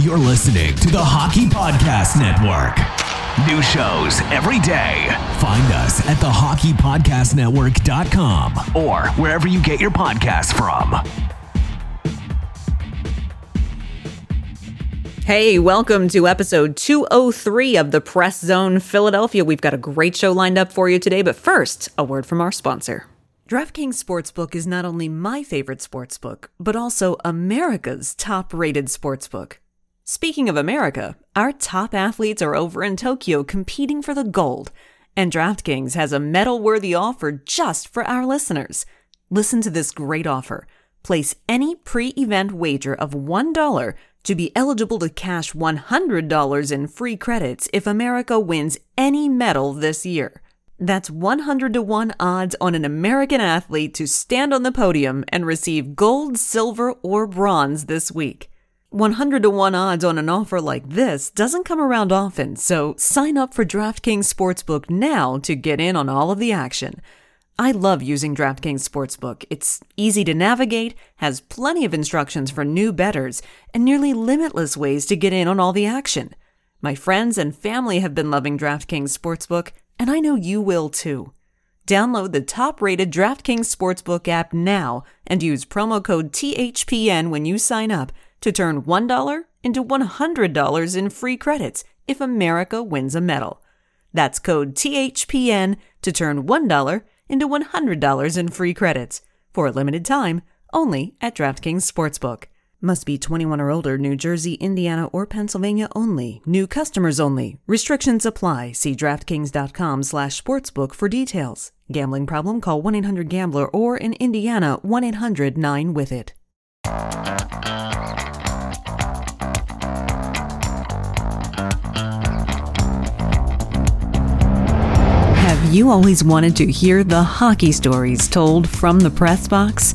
You're listening to the Hockey Podcast Network. New shows every day. Find us at thehockeypodcastnetwork.com or wherever you get your podcasts from. Hey, welcome to episode 203 of the Press Zone Philadelphia. We've got a great show lined up for you today, but first, a word from our sponsor. DraftKings Sportsbook is not only my favorite sportsbook, but also America's top rated sportsbook. Speaking of America, our top athletes are over in Tokyo competing for the gold, and DraftKings has a medal worthy offer just for our listeners. Listen to this great offer. Place any pre event wager of $1 to be eligible to cash $100 in free credits if America wins any medal this year. That's 100 to 1 odds on an American athlete to stand on the podium and receive gold, silver, or bronze this week. 100 to 1 odds on an offer like this doesn't come around often, so sign up for DraftKings Sportsbook now to get in on all of the action. I love using DraftKings Sportsbook. It's easy to navigate, has plenty of instructions for new bettors, and nearly limitless ways to get in on all the action. My friends and family have been loving DraftKings Sportsbook, and I know you will too. Download the top rated DraftKings Sportsbook app now and use promo code THPN when you sign up to turn $1 into $100 in free credits if America wins a medal. That's code THPN to turn $1 into $100 in free credits for a limited time only at DraftKings Sportsbook. Must be 21 or older, New Jersey, Indiana, or Pennsylvania only. New customers only. Restrictions apply. See DraftKings.com slash sportsbook for details. Gambling problem? Call 1-800-GAMBLER or in Indiana, 1-800-9-WITH-IT. You always wanted to hear the hockey stories told from the press box?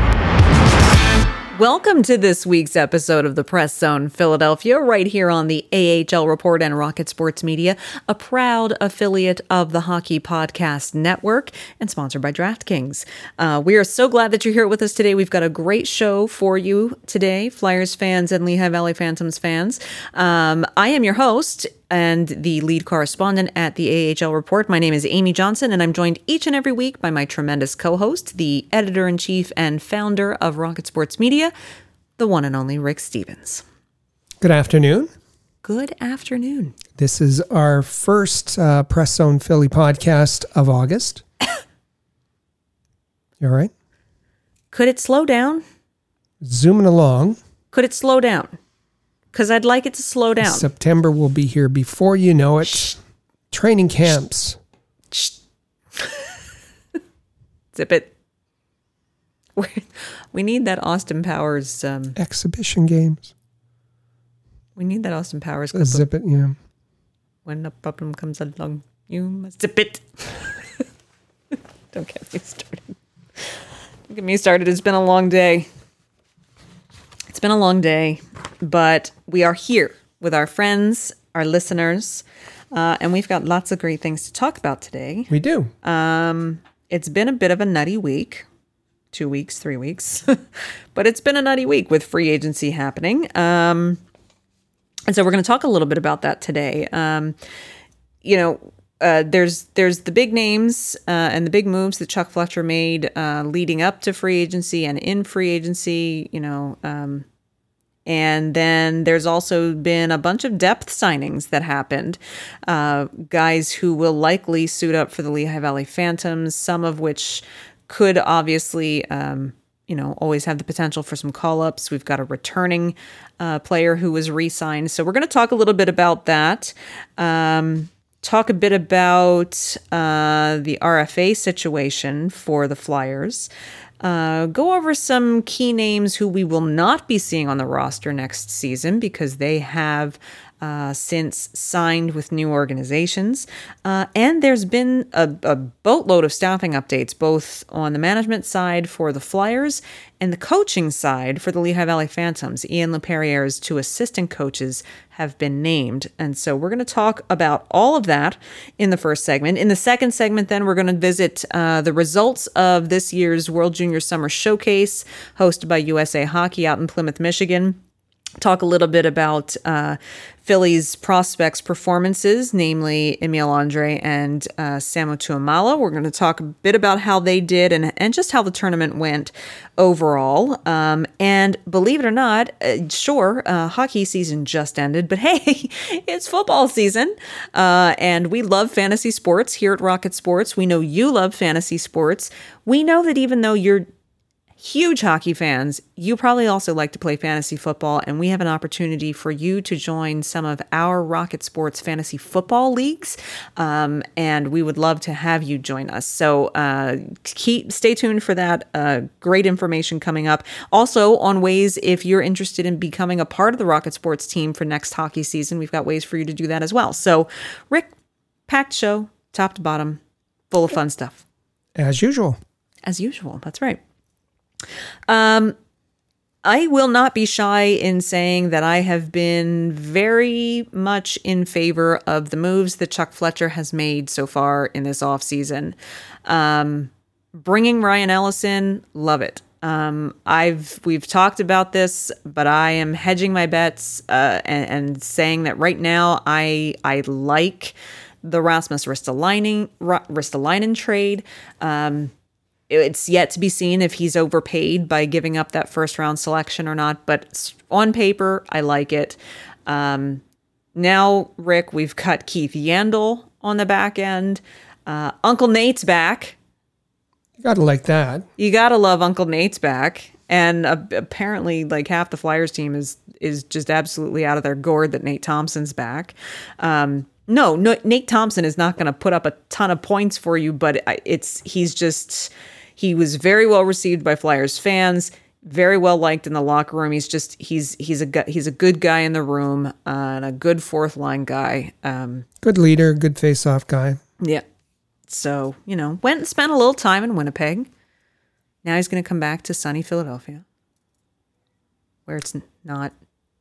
Welcome to this week's episode of the Press Zone Philadelphia, right here on the AHL Report and Rocket Sports Media, a proud affiliate of the Hockey Podcast Network and sponsored by DraftKings. Uh, we are so glad that you're here with us today. We've got a great show for you today, Flyers fans and Lehigh Valley Phantoms fans. Um, I am your host, and the lead correspondent at the AHL Report. My name is Amy Johnson, and I'm joined each and every week by my tremendous co host, the editor in chief and founder of Rocket Sports Media, the one and only Rick Stephens. Good afternoon. Good afternoon. This is our first uh, Press Zone Philly podcast of August. you all right? Could it slow down? Zooming along. Could it slow down? Because I'd like it to slow down. September will be here before you know it. Training camps. Zip it. We need that Austin Powers. Um, Exhibition games. we need that Austin Powers. clip Zip it, yeah. When a problem comes along, you must zip it. Don't get me started. Don't get me started. It's been a long day. It's been a long day, but we are here with our friends, our listeners, uh, and we've got lots of great things to talk about today. We do. It's been a bit of a nutty week two weeks, three weeks, but it's been a nutty week with free agency happening. Um, and so we're going to talk a little bit about that today. Um, you know, uh, there's there's the big names uh, and the big moves that Chuck Fletcher made uh, leading up to free agency and in free agency. You know, um, and then there's also been a bunch of depth signings that happened. Uh, guys who will likely suit up for the Lehigh Valley Phantoms, some of which could obviously, um, you know, always have the potential for some call ups. We've got a returning uh, player who was re signed. So we're going to talk a little bit about that. Um, talk a bit about uh, the RFA situation for the Flyers. Uh, go over some key names who we will not be seeing on the roster next season because they have uh, since signed with new organizations. Uh, and there's been a, a, boatload of staffing updates, both on the management side for the Flyers and the coaching side for the Lehigh Valley Phantoms. Ian Laperriere's two assistant coaches have been named. And so we're going to talk about all of that in the first segment. In the second segment, then, we're going to visit uh, the results of this year's World Junior Summer Showcase hosted by USA Hockey out in Plymouth, Michigan talk a little bit about uh, Philly's prospects' performances, namely Emil Andrae and uh, Samu Tuomaala. We're going to talk a bit about how they did and, and just how the tournament went overall. Um, and believe it or not, uh, sure, uh, hockey season just ended, but hey, it's football season. Uh, and we love fantasy sports here at Rocket Sports. We know you love fantasy sports. We know that even though you're huge hockey fans, you probably also like to play fantasy football, and we have an opportunity for you to join some of our Rocket Sports fantasy football leagues. Um, and we would love to have you join us. So uh, keep stay tuned for that. Uh, great information coming up. Also on ways if you're interested in becoming a part of the Rocket Sports team for next hockey season, we've got ways for you to do that as well. So, Rick, packed show, top to bottom, full of fun stuff. As usual. As usual. That's right. Um, I will not be shy in saying that I have been very much in favor of the moves that Chuck Fletcher has made so far in this offseason. Um, bringing Ryan Ellison, love it. Um, I've we've talked about this, but I am hedging my bets uh, and, and saying that right now I I like the Rasmus Ristolainen Ristolainen trade. Um, it's yet to be seen if he's overpaid by giving up that first round selection or not. But on paper, I like it. Um, now, Rick, we've cut Keith Yandle on the back end. Uh, Uncle Nate's back. You gotta like that. You gotta love Uncle Nate's back. And uh, apparently, like half the Flyers team is is just absolutely out of their gourd that Nate Thompson's back. Um, no, no, Nate Thompson is not going to put up a ton of points for you, but it's he's just he was very well received by Flyers fans, very well liked in the locker room. He's just he's he's a he's a good guy in the room uh, and a good fourth line guy. Um, good leader, good face off guy. Yeah. So you know, went and spent a little time in Winnipeg. Now he's going to come back to sunny Philadelphia, where it's not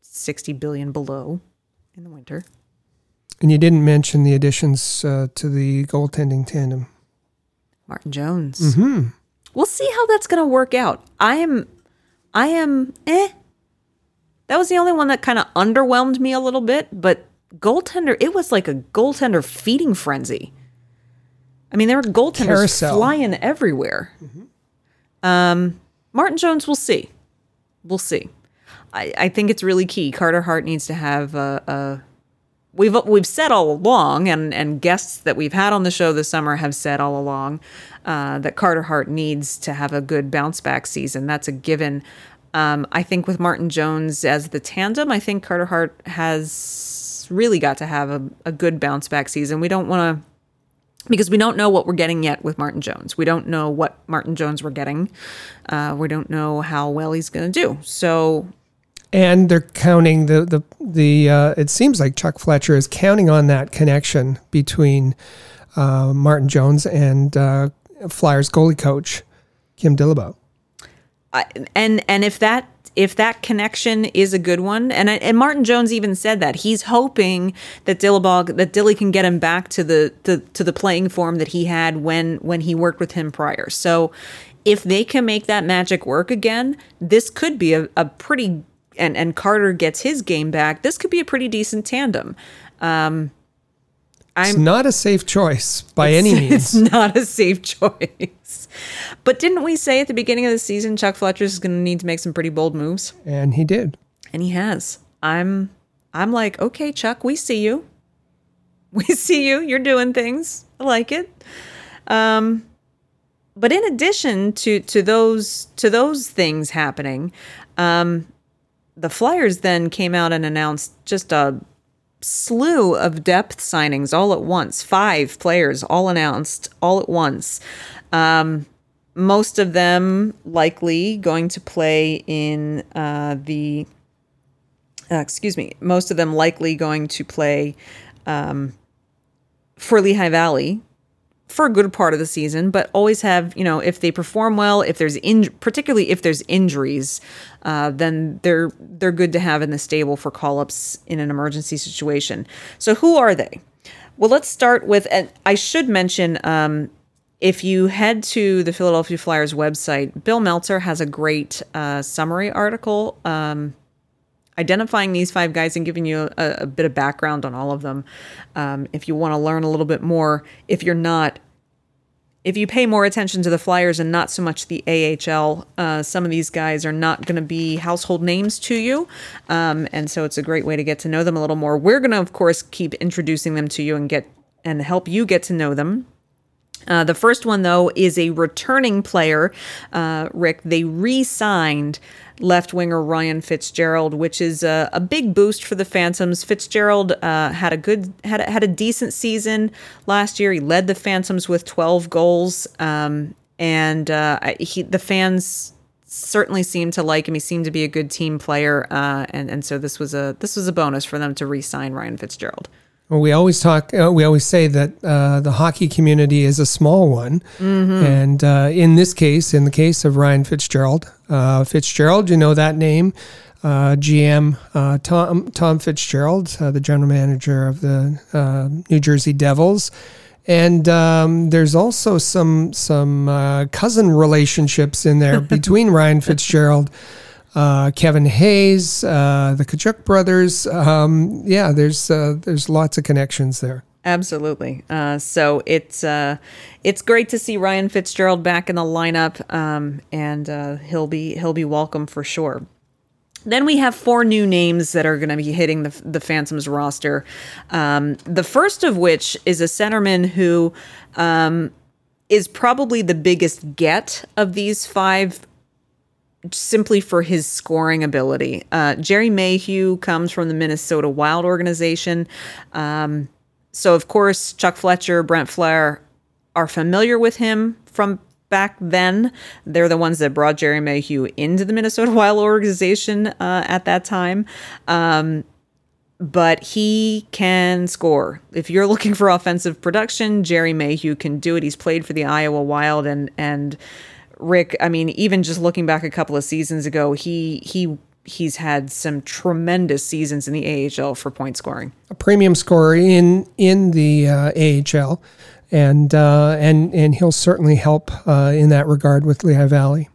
sixty billion below in the winter. And you didn't mention the additions uh, to the goaltending tandem. Martin Jones. Mm-hmm. We'll see how that's going to work out. I am, I am, eh. That was the only one that kind of underwhelmed me a little bit, but goaltender, it was like a goaltender feeding frenzy. I mean, there were goaltenders Carousel. flying everywhere. Mm-hmm. Um, Martin Jones, we'll see. We'll see. I, I think it's really key. Carter Hart needs to have a, a we've we've said all along, and and guests that we've had on the show this summer have said all along uh, that Carter Hart needs to have a good bounce back season. That's a given. Um, I think with Martin Jones as the tandem, I think Carter Hart has really got to have a, a good bounce back season. We don't want to because we don't know what we're getting yet with Martin Jones. We don't know what Martin Jones we're getting. Uh, we don't know how well he's going to do. So and they're counting the the the. Uh, it seems like Chuck Fletcher is counting on that connection between uh, Martin Jones and uh, Flyers goalie coach Kim Dillabaugh. and and if that if that connection is a good one, and and Martin Jones even said that he's hoping that Dillabaugh that Dilly can get him back to the, the to the playing form that he had when when he worked with him prior. So if they can make that magic work again, this could be a, a pretty and and Carter gets his game back, this could be a pretty decent tandem. Um, I'm, it's not a safe choice by any means. It's not a safe choice. But didn't we say at the beginning of the season Chuck Fletcher is going to need to make some pretty bold moves? And he did. And he has. I'm I'm like, "Okay, Chuck, we see you. We see you. You're doing things. I like it." Um but in addition to to those to those things happening, um, the Flyers then came out and announced just a slew of depth signings all at once. Five players all announced all at once. Um, most of them likely going to play in uh, the. Uh, excuse me. Most of them likely going to play um, for Lehigh Valley for a good part of the season, but always have you know if they perform well, if there's in particularly if there's injuries, uh, then they're they're good to have in the stable for call ups in an emergency situation. So who are they? Well, let's start with and I should mention. Um, if you head to the Philadelphia Flyers website, Bill Meltzer has a great uh, summary article um, identifying these five guys and giving you a, a bit of background on all of them. Um, if you want to learn a little bit more, if you're not, if you pay more attention to the Flyers and not so much the AHL, uh, some of these guys are not going to be household names to you. Um, and so it's a great way to get to know them a little more. We're going to, of course, keep introducing them to you and get and help you get to know them. Uh, the first one, though, is a returning player. Uh, Rick, they re signed left winger Ryan Fitzgerald, which is a, a, big boost for the Phantoms. Fitzgerald uh, had a good had a, had a decent season last year. He led the Phantoms with 12 goals, um, and uh, he, the fans certainly seemed to like him. He seemed to be a good team player, uh, and and so this was a this was a bonus for them to re-sign Ryan Fitzgerald. Well, we always talk. Uh, we always say that uh, the hockey community is a small one, mm-hmm. and uh, in this case, in the case of Ryan Fitzgerald, uh, Fitzgerald, you know that name, uh, GM uh, Tom Tom Fitzgerald, the general manager of the New Jersey Devils, and um, there's also some some cousin relationships in there between Ryan Fitzgerald uh, Kevin Hayes, uh, the Tkachuk brothers. Um, yeah, there's uh, there's lots of connections there. Absolutely. Uh, so it's uh, it's great to see Ryan Fitzgerald back in the lineup, um, and he'll be he'll be welcome for sure. Then we have four new names that are going to be hitting the, the Phantoms roster. Um, the first of which is a centerman who um, is probably the biggest get of these five simply for his scoring ability. Uh, Gerry Mayhew comes from the Minnesota Wild organization. Um, so, of course, Chuck Fletcher, Brent Flahr are familiar with him from back then. They're the ones that brought Gerry Mayhew into the Minnesota Wild organization uh, at that time. Um, but he can score. If you're looking for offensive production, Gerry Mayhew can do it. He's played for the Iowa Wild and and Rick, I mean, even just looking back a couple of seasons ago, he he he's had some tremendous seasons in the AHL for point scoring. A premium scorer in in the uh, AHL, and uh, and and he'll certainly help uh, in that regard with Lehigh Valley.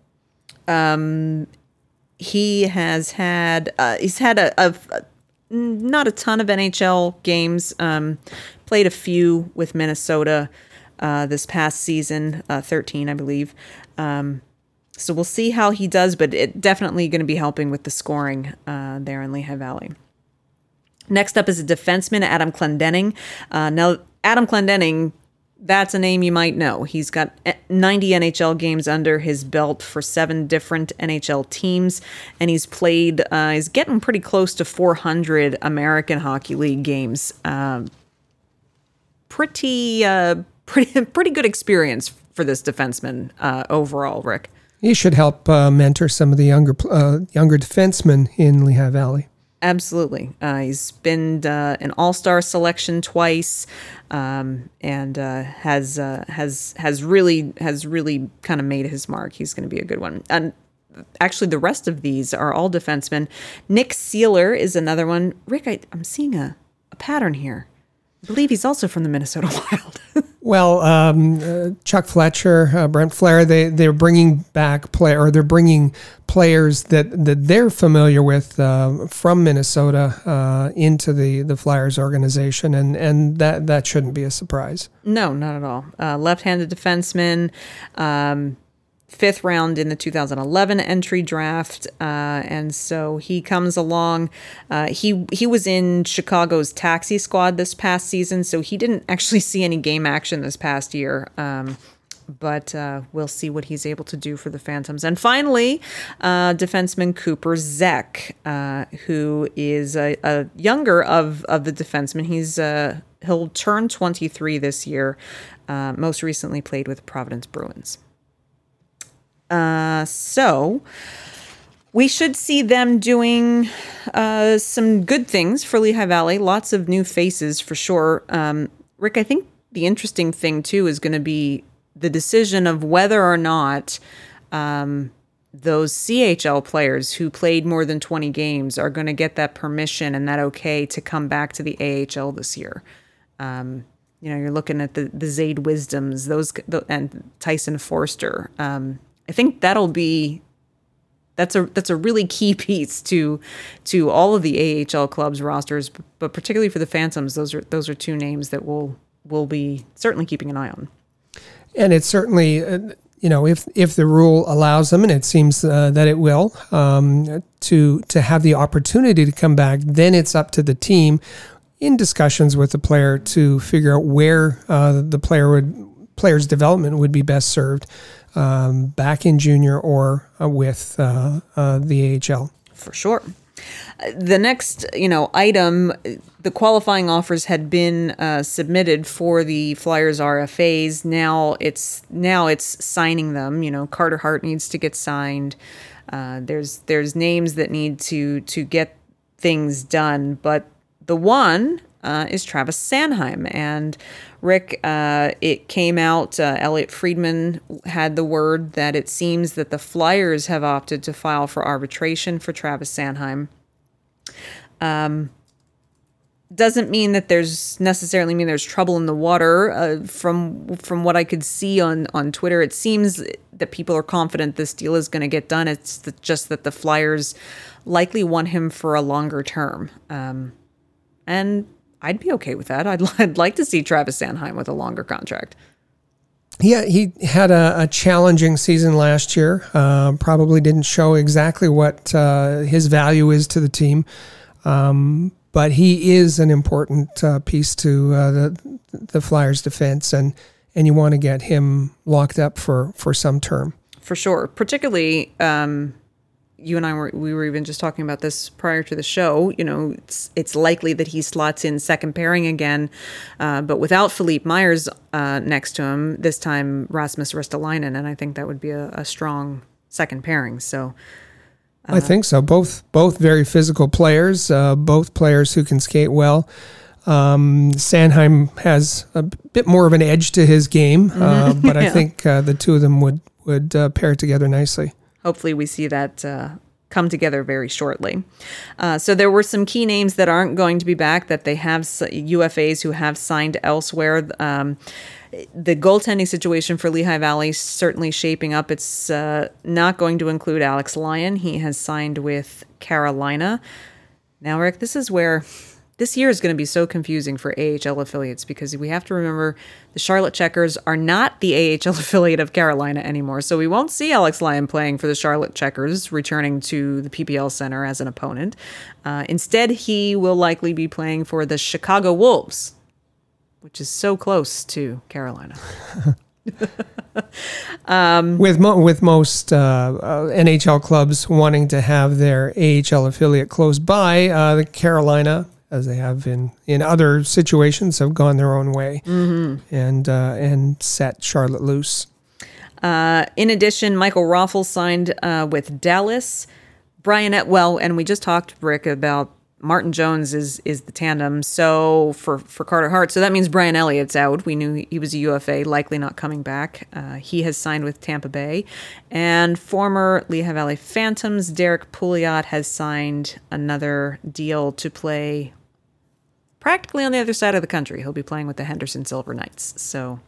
Um, he has had uh, he's had a, a, not a ton of NHL games. Um, played a few with Minnesota. Uh, this past season, uh, 13, I believe. Um, so we'll see how he does, but it definitely going to be helping with the scoring uh, there in Lehigh Valley. Next up is a defenseman, Adam Clendening. Uh, now, Adam Clendening, that's a name you might know. He's got 90 NHL games under his belt for seven different NHL teams, and he's played, uh, he's getting pretty close to 400 American Hockey League games. Uh, pretty, uh, pretty, pretty good experience for this defenseman uh, overall, Rick. He should help uh, mentor some of the younger uh, younger defensemen in Lehigh Valley. Absolutely, uh, he's been uh, an All Star selection twice, um, and uh, has has has really has really kind of made his mark. He's going to be a good one. And actually, the rest of these are all defensemen. Nick Seeler is another one. Rick, I, I'm seeing a, a pattern here. I believe he's also from the Minnesota Wild. Well, um, uh, Chuck Fletcher, uh, Brent Flahr, they they're bringing back play or they're bringing players that that they're familiar with uh, from Minnesota uh, into the the Flyers organization, and and that that shouldn't be a surprise. No, not at all. Uh, left-handed defenseman. Um, fifth round in the 2011 entry draft, uh, and so he comes along. Uh, he he was in Chicago's taxi squad this past season, so he didn't actually see any game action this past year. Um, but uh, we'll see what he's able to do for the Phantoms. And finally, uh, defenseman Cooper Zech, uh, who is a, a, younger of, of the defensemen. He's uh, he'll turn 23 this year. Uh, most recently played with Providence Bruins. Uh, so we should see them doing uh, some good things for Lehigh Valley. Lots of new faces for sure. Um, Rick, I think the interesting thing too is going to be the decision of whether or not um, those CHL players who played more than 20 games are going to get that permission and that okay to come back to the AHL this year. Um, you know, you're looking at the the Zayde Wisdoms, those and Tyson Foerster. Um, I think that'll be that's a that's a really key piece to to all of the AHL clubs rosters, but particularly for the Phantoms. Those are those are two names that we'll will be certainly keeping an eye on. And it's certainly. Uh, you know, if if the rule allows them, and it seems uh, that it will, um, to to have the opportunity to come back, then it's up to the team in discussions with the player to figure out where uh, the player would player's development would be best served um, back in junior or uh, with uh, uh the AHL. For sure. The next, you know, item, the qualifying offers had been uh, submitted for the Flyers RFAs. Now it's now it's signing them. You know, Carter Hart needs to get signed. Uh, there's there's names that need to to get things done, but the one uh, is Travis Sanheim. And Rick, uh, it came out, uh, Elliotte Friedman had the word that it seems that the Flyers have opted to file for arbitration for Travis Sanheim. Um, doesn't mean that there's necessarily mean there's trouble in the water. Uh, from from what I could see on on Twitter, it seems that people are confident this deal is going to get done. It's the, just that the Flyers likely want him for a longer term. Um, and I'd be okay with that. I'd, I'd like to see Travis Sanheim with a longer contract. Yeah, he had a, a challenging season last year. Uh, probably didn't show exactly what uh, his value is to the team, um, but he is an important uh, piece to uh, the the Flyers' defense, and and you want to get him locked up for for some term. For sure, particularly um, you and I were we were even just talking about this prior to the show. You know, it's it's likely that he slots in second pairing again, uh, but without Philippe Myers uh, next to him this time, Rasmus Ristolainen, and I think that would be a, a strong second pairing. So. Uh, I think so. Both both very physical players. Uh, both players who can skate well. Um, Sanheim has a bit more of an edge to his game, uh, mm-hmm. but yeah. I think uh, the two of them would would pair together nicely hopefully we see that uh, come together very shortly. Uh, so there were some key names that aren't going to be back that they have UFAs who have signed elsewhere. Um, the goaltending situation for Lehigh Valley certainly shaping up. It's uh, not going to include Alex Lyon. He has signed with Carolina. Now, Rick, this is where this year is going to be so confusing for AHL affiliates because we have to remember the Charlotte Checkers are not the AHL affiliate of Carolina anymore. So we won't see Alex Lyon playing for the Charlotte Checkers, returning to the PPL Center as an opponent. Uh, instead, he will likely be playing for the Chicago Wolves, which is so close to Carolina. um, with mo- with most uh, uh, NHL clubs wanting to have their AHL affiliate close by, uh, the Carolina as they have in in other situations, have gone their own way mm-hmm. and uh, and set Charlotte loose. Uh, in addition, Michael Raffl signed uh, with Dallas. Brian Etwell, and we just talked, Rick, about Martin Jones is is the tandem. So for for Carter Hart, so that means Brian Elliott's out. We knew he was a UFA, likely not coming back. Uh, he has signed with Tampa Bay, and former Lehigh Valley Phantoms Derrick Pouliot has signed another deal to play practically on the other side of the country. He'll be playing with the Henderson Silver Knights. So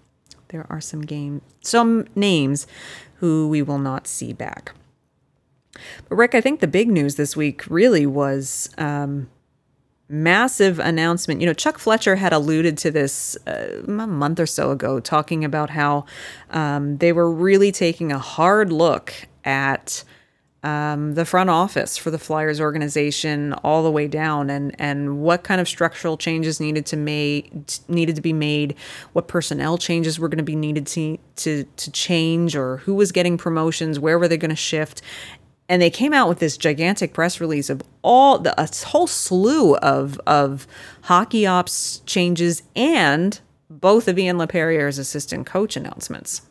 there are some game some names who we will not see back. But Rick, I think the big news this week really was um, massive announcement. You know, Chuck Fletcher had alluded to this uh, a month or so ago, talking about how um, they were really taking a hard look at um, the front office for the Flyers organization all the way down, and and what kind of structural changes needed to make needed to be made, what personnel changes were going to be needed to to to change, or who was getting promotions, where were they going to shift, and they came out with this gigantic press release of all the a whole slew of of hockey ops changes and both of Ian Laperriere's assistant coach announcements.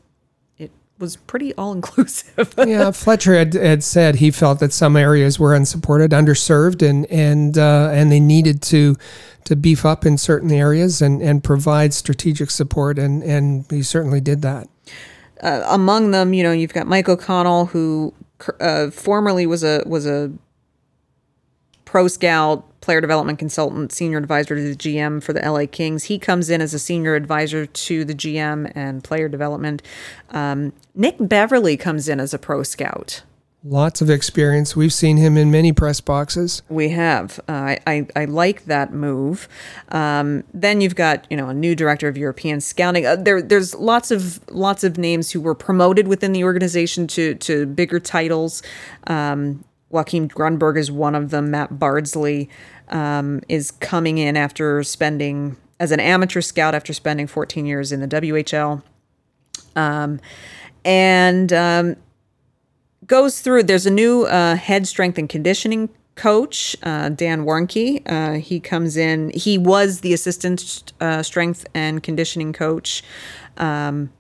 Was pretty all inclusive. yeah, Fletcher had, had said he felt that some areas were unsupported, underserved, and and uh, and they needed to to beef up in certain areas and and provide strategic support, and and he certainly did that. Uh, among them, you know, you've got Mike O'Connell, who uh, formerly was a was a pro scout, player development consultant, senior advisor to the GM for the LA Kings. He comes in as a senior advisor to the GM and player development. Um, Nick Beverley comes in as a pro scout. Lots of experience. We've seen him in many press boxes. We have. Uh, I, I, I like that move. Um, then you've got you know a new director of European scouting. Uh, there there's lots of lots of names who were promoted within the organization to to bigger titles. Um, Joachim Grunberg is one of them. Matt Bardsley um, is coming in after spending as an amateur scout after spending 14 years in the WHL. Um, and um, goes through. There's a new uh, head strength and conditioning coach, uh, Dan Warnke. Uh, he comes in. He was the assistant uh, strength and conditioning coach um,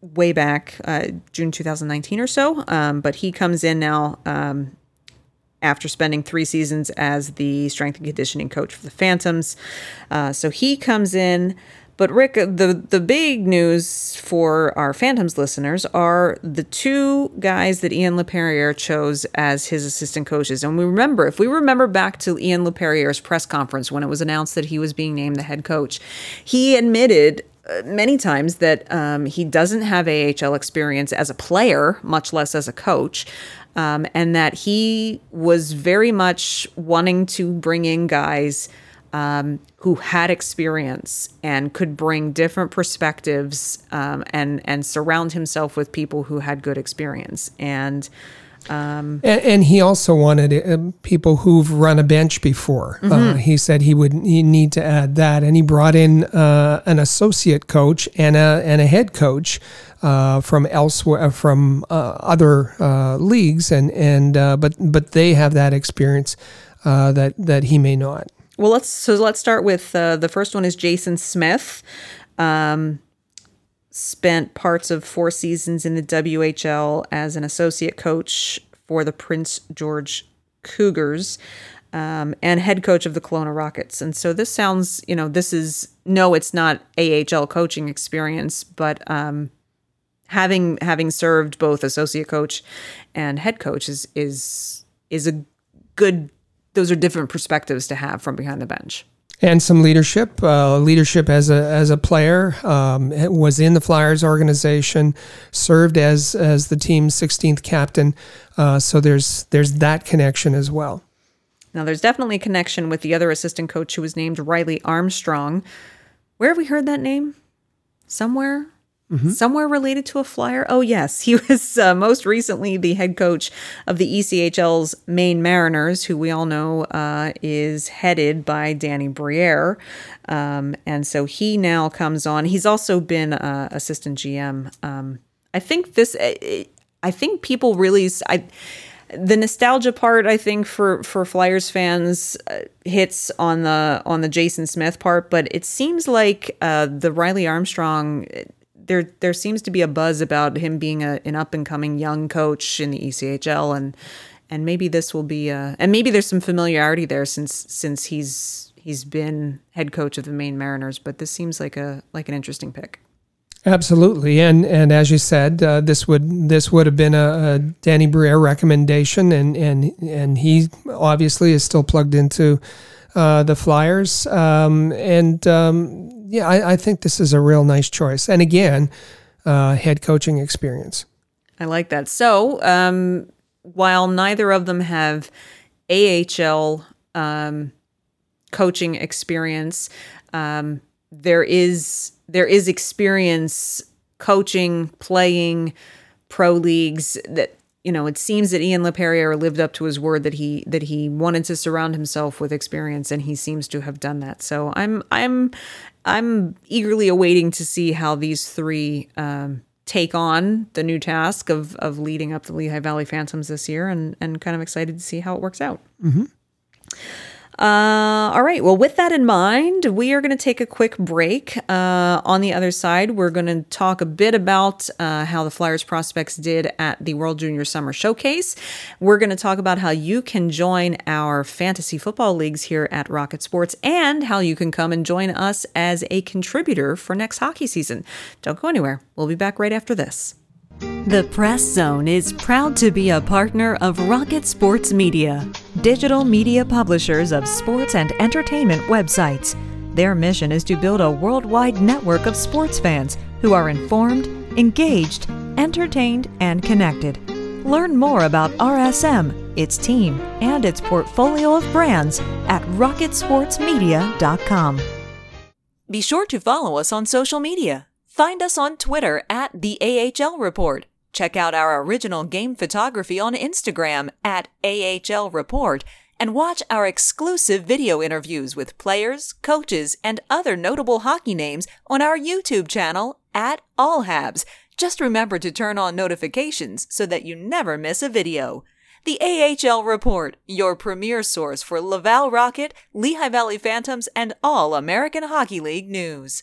way back uh, June 2019 or so. Um, but he comes in now um, after spending three seasons as the strength and conditioning coach for the Phantoms. Uh, so he comes in. But Rick, the the big news for our Phantoms listeners are the two guys that Ian Laperriere chose as his assistant coaches. And we remember, if we remember back to Ian Laperriere's press conference when it was announced that he was being named the head coach, he admitted uh, many times that um, he doesn't have AHL experience as a player, much less as a coach. Um, and that he was very much wanting to bring in guys um, who had experience and could bring different perspectives um, and and surround himself with people who had good experience and. Um, and, and, he also wanted uh, people who've run a bench before. Uh, mm-hmm. Uh, he said he would he need to add that, and he brought in uh, an associate coach and a and a head coach uh, from elsewhere uh, from other leagues, and and but but they have that experience that that he may not. Well, let's so let's start with uh, the first one is Jason Smith. Um, spent parts of four seasons in the WHL as an associate coach for the Prince George Cougars um, and head coach of the Kelowna Rockets. And so this sounds, you know, this is no, it's not AHL coaching experience, but um, having having served both associate coach and head coach is is is a good those are different perspectives to have from behind the bench and some leadership. Uh, leadership as a as a player um, was in the Flyers organization, served as as the team's 16th captain. Uh, so there's there's that connection as well. Now there's definitely a connection with the other assistant coach who was named Riley Armstrong. Where have we heard that name? Somewhere. Mm-hmm. Somewhere related to a flyer? Oh, yes. He was uh, most recently the head coach of the ECHL's Maine Mariners, who we all know uh, is headed by Danny Briere. Um, and so he now comes on. He's also been uh, assistant GM. Um, I think this, I think people really, I, the nostalgia part I think for for Flyers fans uh, hits on the on the Jason Smith part, but it seems like uh, the Riley Armstrong there there seems to be a buzz about him being a, an up and coming young coach in the ECHL, and and maybe this will be a, and maybe there's some familiarity there since since he's he's been head coach of the Maine Mariners, but this seems like a like an interesting pick. Absolutely, and and as you said, uh, this would this would have been a, a Danny Briere recommendation, and and and he obviously is still plugged into uh, the Flyers, um, and um, yeah, I, I, think this is a real nice choice. And again, uh, head coaching experience. I like that. So, um, while neither of them have AHL um, coaching experience, um, there is there is experience coaching, playing pro leagues that you know, it seems that Ian Laperriere lived up to his word that he that he wanted to surround himself with experience, and he seems to have done that. So I'm I'm I'm eagerly awaiting to see how these three um, take on the new task of of leading up the Lehigh Valley Phantoms this year, and and kind of excited to see how it works out. Mm-hmm. Uh, all right. Well, with that in mind, we are going to take a quick break. Uh, on the other side, we're going to talk a bit about uh, how the Flyers prospects did at the World Junior Summer Showcase. We're going to talk about how you can join our fantasy football leagues here at Rocket Sports and how you can come and join us as a contributor for next hockey season. Don't go anywhere. We'll be back right after this. The Press Zone is proud to be a partner of Rocket Sports Media, digital media publishers of sports and entertainment websites. Their mission is to build a worldwide network of sports fans who are informed, engaged, entertained, and connected. Learn more about RSM, its team, and its portfolio of brands at rocketsportsmedia.com. Be sure to follow us on social media. Find us on Twitter at the AHL Report. Check out our original game photography on Instagram at AHL Report and watch our exclusive video interviews with players, coaches, and other notable hockey names on our YouTube channel at All Habs. Just remember to turn on notifications so that you never miss a video. The AHL Report, your premier source for Laval Rocket, Lehigh Valley Phantoms, and all American Hockey League news.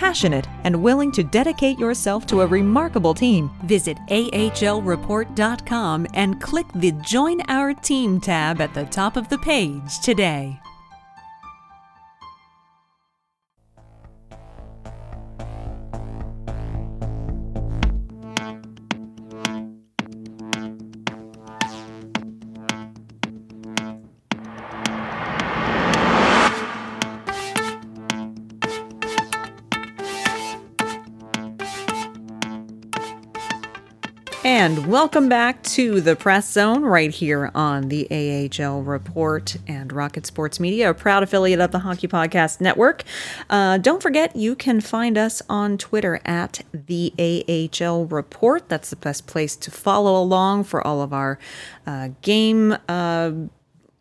passionate, and willing to dedicate yourself to a remarkable team, visit ahlreport.com and click the Join Our Team tab at the top of the page today. And welcome back to the Press Zone right here on the AHL Report and Rocket Sports Media, a proud affiliate of the Hockey Podcast Network. Uh, don't forget, you can find us on Twitter at the AHL Report. That's the best place to follow along for all of our uh, game. Uh,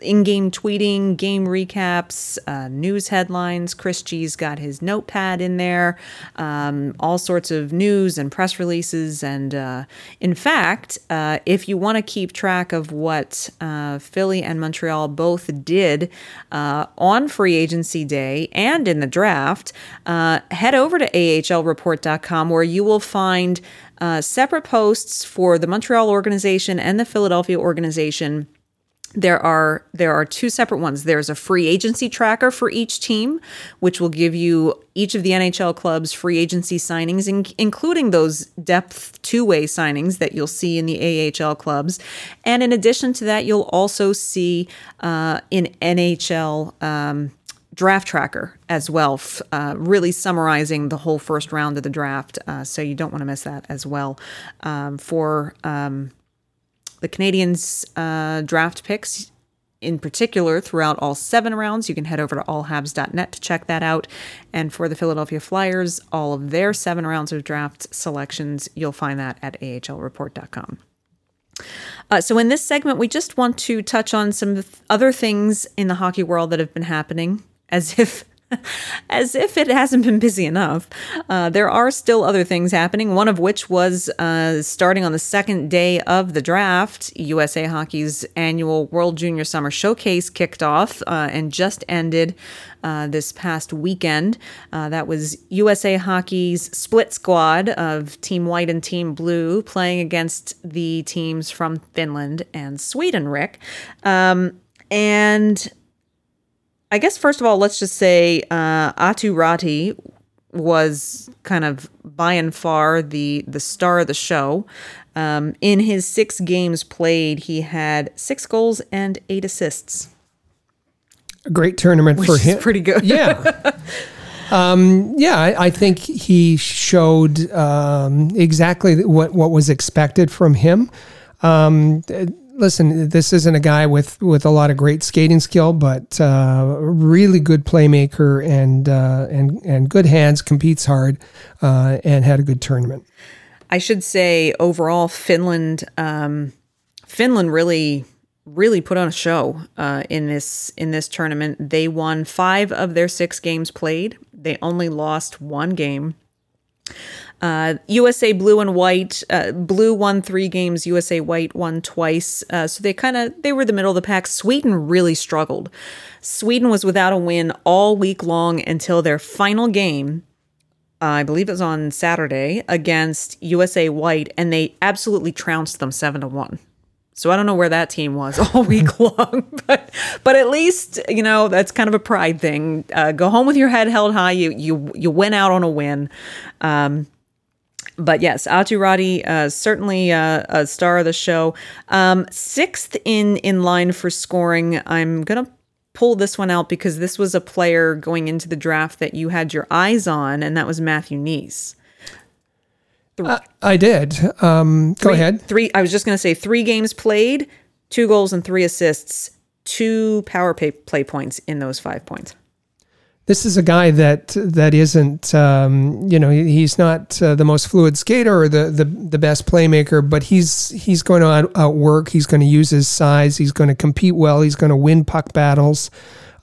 in-game tweeting, game recaps, uh, news headlines. Chris G's got his notepad in there, um, all sorts of news and press releases. And uh, in fact, uh, if you want to keep track of what uh, Philly and Montreal both did uh, on free agency day and in the draft, uh, head over to ahlreport.com where you will find separate posts for the Montreal organization and the Philadelphia organization there are there are two separate ones there's a free agency tracker for each team which will give you each of the nhl clubs free agency signings in, including those depth two-way signings that you'll see in the ahl clubs and in addition to that you'll also see uh, in nhl um, draft tracker as well, uh, really summarizing the whole first round of the draft. Uh, so you don't want to miss that as well. Um, for um, the Canadiens uh, draft picks in particular throughout all seven rounds. You can head over to allhabs.net to check that out. And for the Philadelphia Flyers, all of their seven rounds of draft selections, you'll find that at ahlreport.com. Uh, so, in this segment, we just want to touch on some other things in the hockey world that have been happening, as if As if it hasn't been busy enough. Uh, there are still other things happening, one of which was uh, starting on the second day of the draft. USA Hockey's annual World Junior Summer Showcase kicked off uh, and just ended uh, this past weekend. Uh, that was USA Hockey's split squad of Team White and Team Blue playing against the teams from Finland and Sweden, Rick. Um, and I guess first of all, let's just say uh, Aatu Raty was kind of by and far the the star of the show. Um, in his six games played, he had six goals and eight assists. a great tournament Which for him. pretty good. Yeah. um, yeah, I, I think he showed um, exactly what, what was expected from him. Um, listen, this isn't a guy with, with a lot of great skating skill, but uh, really good playmaker and uh, and and good hands. Competes hard uh, and had a good tournament. I should say overall, Finland, um, Finland really, really put on a show uh, in this in this tournament. They won five of their six games played. They only lost one game. Uh, USA blue and white, uh, blue won three games. USA white won twice. Uh, so they kind of they were the middle of the pack. Sweden really struggled. Sweden was without a win all week long until their final game I believe it was on Saturday against USA White, and they absolutely trounced them seven to one. So I don't know where that team was all week long, but but at least you know that's kind of a pride thing. Uh, go home with your head held high. You you you went out on a win. Um, but yes, Aatu Raty, uh, certainly uh, a star of the show. Um, sixth in in line for scoring. I'm gonna pull this one out because this was a player going into the draft that you had your eyes on, and that was Matthew Knies. I did. Um, go Three- ahead. Three. I was just going to say three games played, two goals and three assists, two power play, play points in those five points. This is a guy that that isn't, um, you know, he's not uh, the most fluid skater or the, the the best playmaker, but he's he's going to out, outwork. He's going to use his size. He's going to compete well. He's going to win puck battles,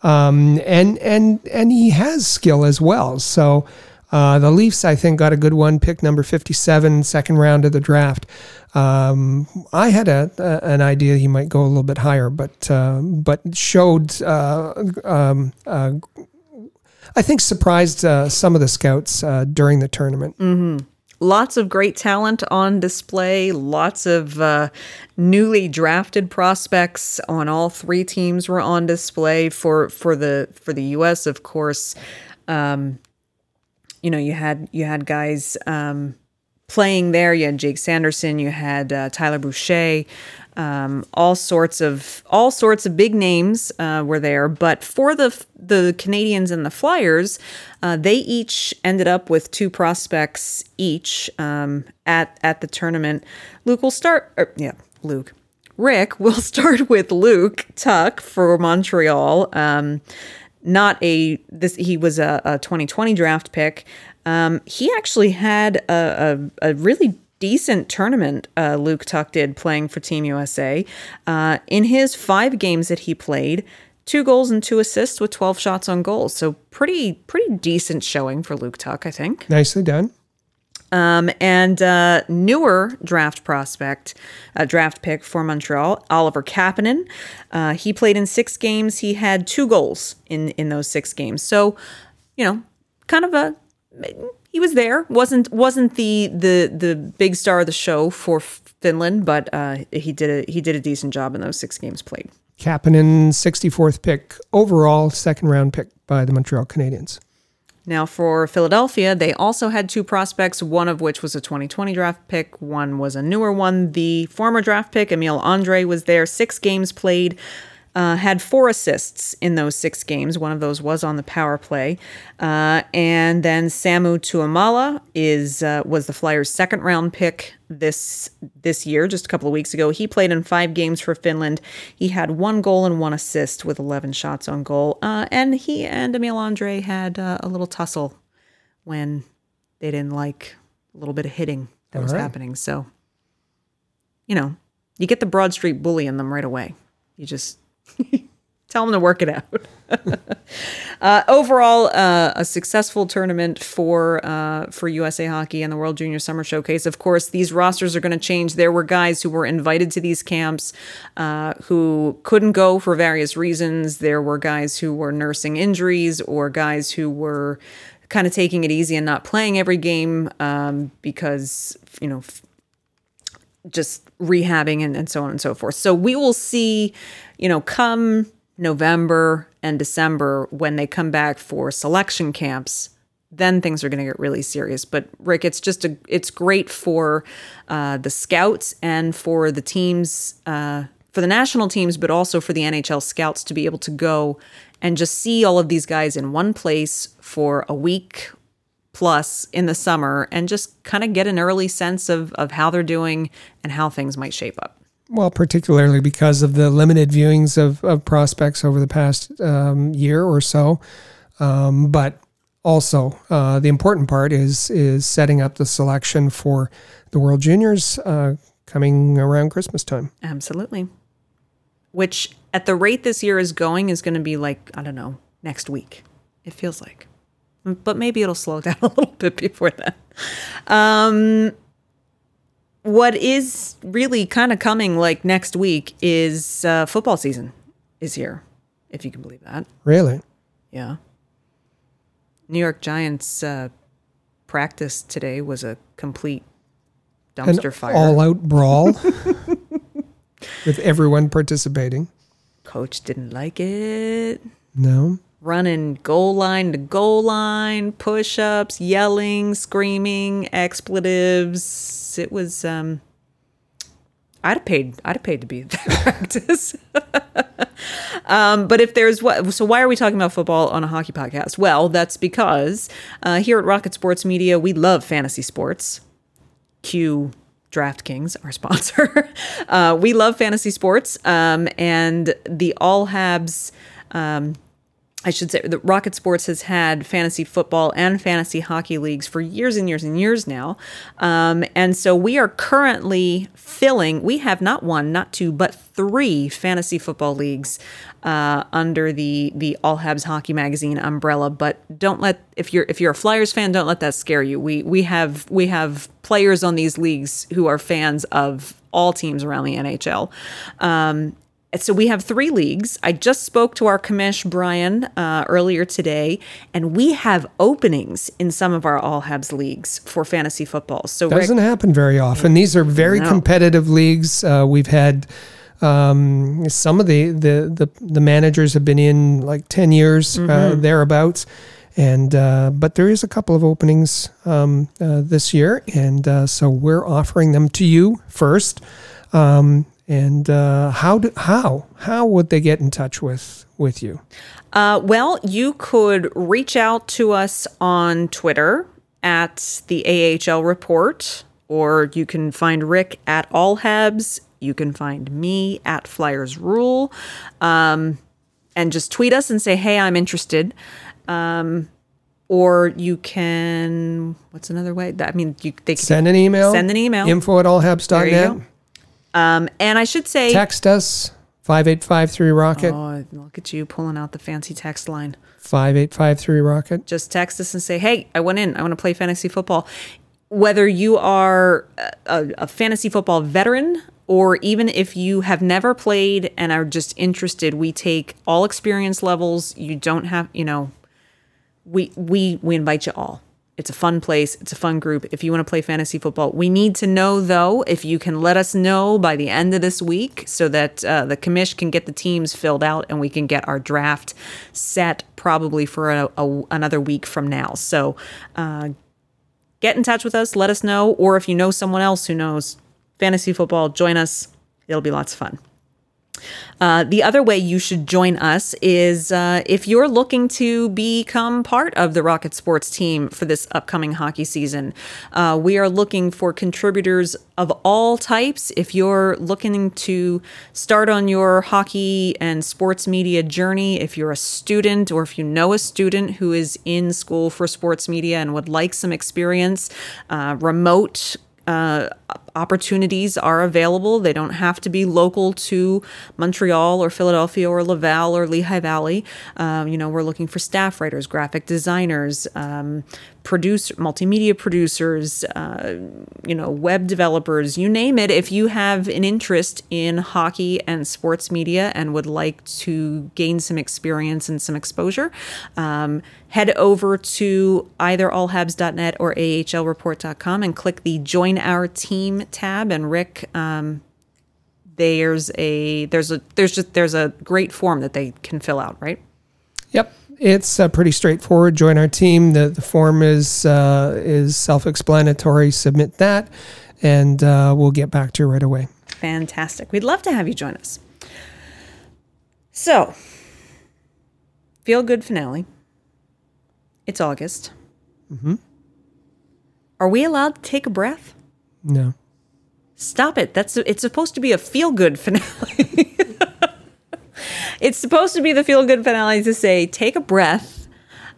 um, and and and he has skill as well. So. Uh, the Leafs, I think, got a good one. Pick number 57, second round of the draft. Um, I had a, a an idea he might go a little bit higher, but uh, but showed uh, um, uh, I think surprised uh, some of the scouts uh, during the tournament. Lots of great talent on display. Lots of uh, newly drafted prospects on all three teams were on display for for the for the U.S. Of course, um, you know you had you had guys um, playing there. You had Jake Sanderson. You had uh, Tyler Boucher. Um, all sorts of all sorts of big names uh, were there, but for the the Canadiens and the Flyers, uh, they each ended up with two prospects each um, at at the tournament. Luke will start. Or, yeah, Luke. Rick will start with Luke Tuch for Montreal. Um, not a this he was a, a 2020 draft pick. Um, he actually had a, a, a really decent tournament. Uh, Luke Tuch did playing for Team USA. Uh, in his five games that he played, two goals and two assists with 12 shots on goal. So pretty pretty decent showing for Luke Tuch, I think. Nicely done. Um, and uh, newer draft prospect, uh, draft pick for Montreal, Oliver Kapanen. Uh, he played in six games. He had two goals in in those six games. So, you know, kind of a he was there. wasn't wasn't the the the big star of the show for Finland, but uh, he did a he did a decent job in those six games played. Kapanen, 64th pick overall, second round pick by the Montreal Canadiens. Now, for Philadelphia, they also had two prospects, one of which was a 2020 draft pick, one was a newer one. The former draft pick, Emil Andrae, was there, six games played, uh, had four assists in those six games. One of those was on the power play. Uh, and then Samu Tuomaala is uh, was the Flyers' second round pick this this year, just a couple of weeks ago. He played in five games for Finland. He had one goal and one assist with 11 shots on goal. Uh, and he and Emil Andrae had uh, a little tussle when they didn't like a little bit of hitting that was right. happening. So, you know, you get the Broad Street bully in them right away. You just tell them to work it out. uh, overall, uh, a successful tournament for uh, for USA Hockey and the World Junior Summer Showcase. Of course, these rosters are going to change. There were guys who were invited to these camps uh, who couldn't go for various reasons. There were guys who were nursing injuries or guys who were kind of taking it easy and not playing every game um, because you know just rehabbing and, and so on and so forth. So we will see, you know, come November and December when they come back for selection camps, then things are going to get really serious. But Rick, it's just a, it's great for uh, the scouts and for the teams, uh, for the national teams, but also for the NHL scouts to be able to go and just see all of these guys in one place for a week plus in the summer and just kind of get an early sense of, of how they're doing and how things might shape up. Well, particularly because of the limited viewings of, of prospects over the past um, year or so. Um, but also, uh, the important part is is setting up the selection for the World Juniors uh, coming around Christmas time. Absolutely. Which, at the rate this year is going, is going to be like, I don't know, next week. It feels like. But maybe it'll slow down a little bit before that. Um, what is really kind of coming like next week is uh, football season is here, if you can believe that. Really? Yeah. New York Giants uh, practice today was a complete dumpster An fire. all out brawl with everyone participating. Coach didn't like it. No. Running goal line to goal line, push ups, yelling, screaming, expletives. It was um I'd have paid I'd have paid to be at that practice. um, but if there's what so why are we talking about football on a hockey podcast? Well, that's because uh, here at Rocket Sports Media we love fantasy sports. Cue DraftKings, our sponsor. uh, we love fantasy sports, um, and the All Habs. Um, I should say that Rocket Sports has had fantasy football and fantasy hockey leagues for years and years and years now. Um, and so we are currently filling, we have not one, not two, but three fantasy football leagues uh, under the the All Habs Hockey Magazine umbrella. But don't let if you're if you're a Flyers fan, don't let that scare you. We we have we have players on these leagues who are fans of all teams around the NHL. Um, so we have three leagues. I just spoke to our commish Brian uh, earlier today, and we have openings in some of our All Habs leagues for fantasy football. So it doesn't Rick, happen very often. These are very No. competitive leagues. Uh, we've had um, some of the, the the the managers have been in like ten years uh, thereabouts, and uh, but there is a couple of openings um, uh, this year, and uh, so we're offering them to you first. Um, and uh, how do, how how would they get in touch with with you? Uh, well, you could reach out to us on Twitter at the AHL Report, or you can find Rick at All Habs. You can find me at Flyers Rule, um, and just tweet us and say, "Hey, I'm interested." Um, or you can what's another way? I mean, you they can Send an email. Send an email. Info at allhabs.net. Um, and I should say, Text us five eight five three rocket. oh, look at you pulling out the fancy text line. 5853 Rocket. just text us and say, "Hey, I went in. I want to play fantasy football." Whether you are a, a fantasy football veteran or even if you have never played and are just interested, we take all experience levels. You don't have, you know, we we we invite you all. It's a fun place. It's a fun group. If you want to play fantasy football, we need to know though if you can let us know by the end of this week, so that uh, the commish can get the teams filled out and we can get our draft set probably for a, a, another week from now. So uh, get in touch with us. Let us know, or if you know someone else who knows fantasy football, join us. It'll be lots of fun. Uh, the other way you should join us is uh, if you're looking to become part of the Rocket Sports team for this upcoming hockey season. Uh, we are looking for contributors of all types. If you're looking to start on your hockey and sports media journey, if you're a student or if you know a student who is in school for sports media and would like some experience, uh, remote uh, opportunities are available. They don't have to be local to Montreal or Philadelphia or Laval or Lehigh Valley. Um, you know, we're looking for staff writers, graphic designers, um, produce multimedia producers, uh, you know, web developers, you name it. If you have an interest in hockey and sports media and would like to gain some experience and some exposure, um, head over to either allhabs.net or ahlreport.com and click the join our team tab and rick um, there's a there's a there's just there's a great form that they can fill out right Yep. It's uh, pretty straightforward. Join our team. The, the form is uh, is self explanatory. Submit that, and uh, we'll get back to you right away. fantastic we'd love to have you join us So, feel good finale. It's August. Mm-hmm. Are we allowed to take a breath? No. Stop it. That's it's supposed to be a feel good finale. it's supposed to be the feel good finale to say take a breath.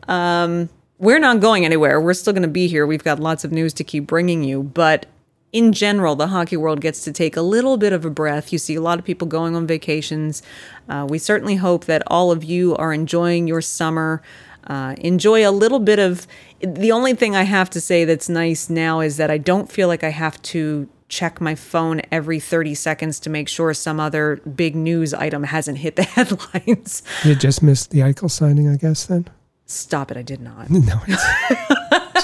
Um, we're not going anywhere. We're still going to be here. We've got lots of news to keep bringing you, but in general, the hockey world gets to take a little bit of a breath. You see a lot of people going on vacations. Uh, we certainly hope that all of you are enjoying your summer. Uh, enjoy a little bit of. The only thing I have to say that's nice now is that I don't feel like I have to check my phone every 30 seconds to make sure some other big news item hasn't hit the headlines. You just missed the Eichel signing, I guess, then? Stop it, I did not. No,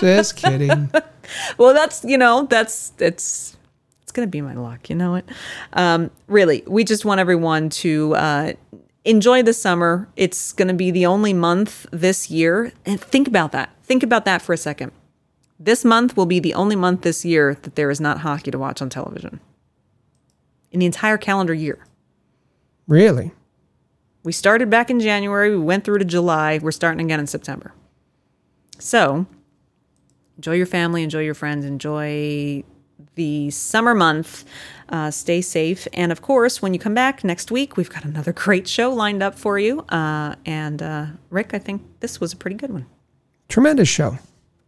just kidding. well, that's, you know, that's, it's, it's going to be my luck. You know what? Um, really, we just want everyone to, uh, enjoy the summer. It's going to be the only month this year. And think about that. Think about that for a second. This month will be the only month this year that there is not hockey to watch on television. In the entire calendar year. Really? We started back in January, we went through to July, we're starting again in September. So, enjoy your family, enjoy your friends, enjoy the summer month. Uh, stay safe. And of course, when you come back next week, we've got another great show lined up for you. Uh, and uh, Rick, I think this was a pretty good one. Tremendous show.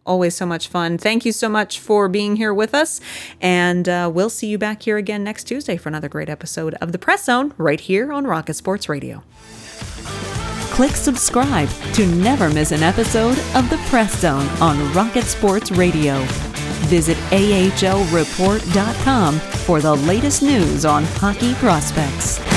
Always so much fun. Thank you so much for being here with us. And uh, we'll see you back here again next Tuesday for another great episode of The Press Zone right here on Rocket Sports Radio. Click subscribe to never miss an episode of The Press Zone on Rocket Sports Radio. Visit AHLReport.com for the latest news on hockey prospects.